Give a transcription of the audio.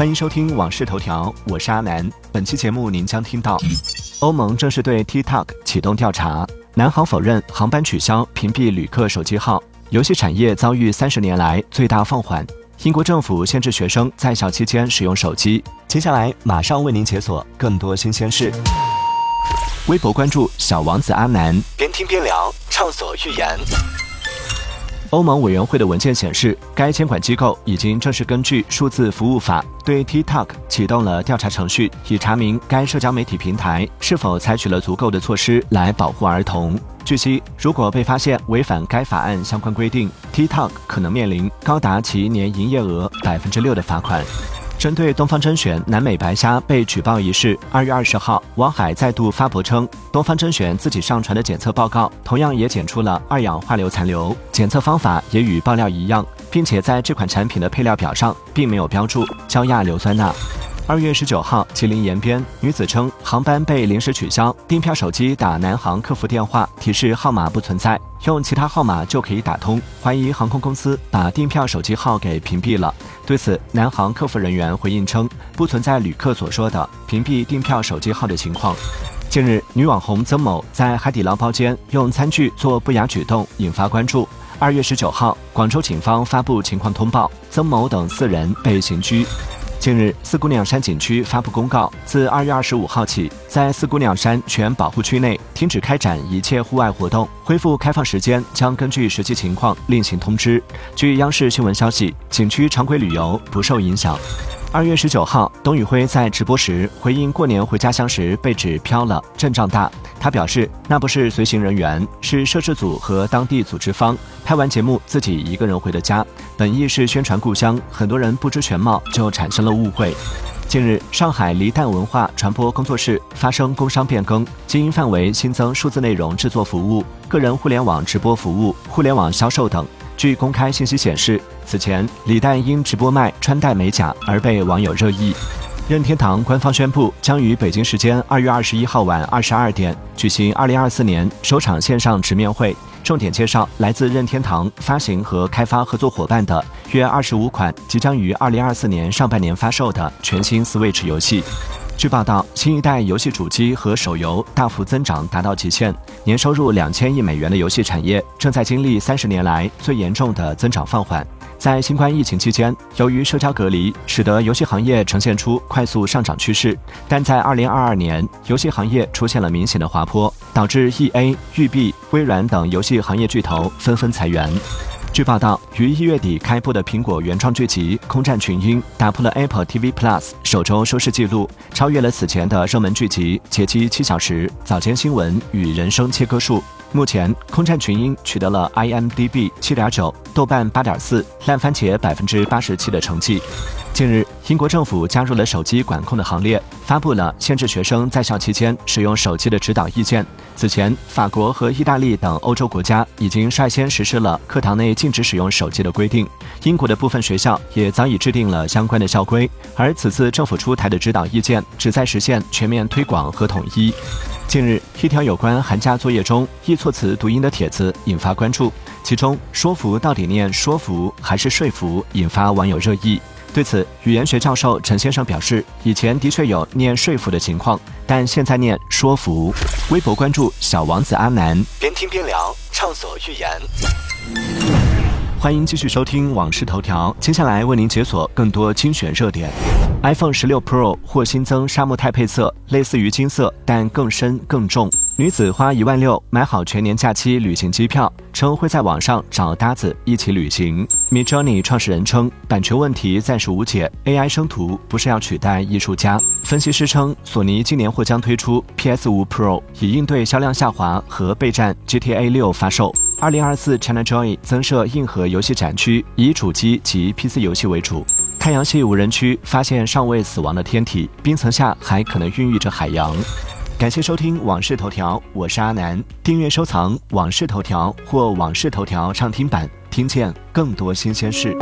欢迎收听《往事头条》，我是阿南。本期节目您将听到：欧盟正式对 TikTok 启动调查；南航否认航班取消屏蔽旅客手机号；游戏产业遭遇三十年来最大放缓；英国政府限制学生在校期间使用手机。接下来马上为您解锁更多新鲜事。微博关注小王子阿南，边听边聊，畅所欲言。欧盟委员会的文件显示，该监管机构已经正式根据数字服务法对 TikTok 启动了调查程序，以查明该社交媒体平台是否采取了足够的措施来保护儿童。据悉，如果被发现违反该法案相关规定，TikTok 可能面临高达其年营业额百分之六的罚款。针对东方甄选南美白虾被举报一事，二月二十号，王海再度发博称，东方甄选自己上传的检测报告同样也检出了二氧化硫残留，检测方法也与爆料一样，并且在这款产品的配料表上并没有标注焦亚硫酸钠。二月十九号，吉林延边女子称航班被临时取消，订票手机打南航客服电话，提示号码不存在，用其他号码就可以打通，怀疑航空公司把订票手机号给屏蔽了。对此，南航客服人员回应称，不存在旅客所说的屏蔽订票手机号的情况。近日，女网红曾某在海底捞包间用餐具做不雅举动，引发关注。二月十九号，广州警方发布情况通报，曾某等四人被刑拘。近日，四姑娘山景区发布公告，自二月二十五号起，在四姑娘山全保护区内停止开展一切户外活动，恢复开放时间将根据实际情况另行通知。据央视新闻消息，景区常规旅游不受影响。二月十九号，董宇辉在直播时回应过年回家乡时被指飘了，阵仗大。他表示，那不是随行人员，是摄制组和当地组织方拍完节目自己一个人回的家，本意是宣传故乡。很多人不知全貌，就产生了误会。近日，上海离蛋文化传播工作室发生工商变更，经营范围新增数字内容制作服务、个人互联网直播服务、互联网销售等。据公开信息显示，此前李诞因直播卖穿戴美甲而被网友热议。任天堂官方宣布，将于北京时间二月二十一号晚二十二点举行二零二四年首场线上直面会，重点介绍来自任天堂发行和开发合作伙伴的约二十五款即将于二零二四年上半年发售的全新 Switch 游戏。据报道，新一代游戏主机和手游大幅增长达到极限，年收入两千亿美元的游戏产业正在经历三十年来最严重的增长放缓。在新冠疫情期间，由于社交隔离，使得游戏行业呈现出快速上涨趋势，但在二零二二年，游戏行业出现了明显的滑坡，导致 E A、育碧、微软等游戏行业巨头纷纷裁员。据报道，于一月底开播的苹果原创剧集《空战群英》打破了 Apple TV Plus 首周收视纪录，超越了此前的热门剧集《解机七小时》《早间新闻》与《人生切割术》。目前，《空战群英》取得了 IMDB 七点九、豆瓣八点四、烂番茄百分之八十七的成绩。近日，英国政府加入了手机管控的行列，发布了限制学生在校期间使用手机的指导意见。此前，法国和意大利等欧洲国家已经率先实施了课堂内禁止使用手机的规定，英国的部分学校也早已制定了相关的校规。而此次政府出台的指导意见，旨在实现全面推广和统一。近日，一条有关寒假作业中易措辞读音的帖子引发关注，其中“说服”到底念“说服”还是“说服”，引发网友热议。对此，语言学教授陈先生表示，以前的确有念“说服”的情况，但现在念“说服”。微博关注小王子阿南，边听边聊，畅所欲言。欢迎继续收听《往事头条》，接下来为您解锁更多精选热点。iPhone 十六 Pro 或新增沙漠钛配色，类似于金色，但更深更重。女子花一万六买好全年假期旅行机票，称会在网上找搭子一起旅行。Midjourney 创始人称，版权问题暂时无解，AI 生图不是要取代艺术家。分析师称，索尼今年或将推出 PS 五 Pro，以应对销量下滑和备战 GTA 六发售。二零二四 ChinaJoy 增设硬核游戏展区，以主机及 PC 游戏为主。太阳系无人区发现尚未死亡的天体，冰层下还可能孕育着海洋。感谢收听《往事头条》，我是阿南。订阅收藏《往事头条》或《往事头条》畅听版，听见更多新鲜事。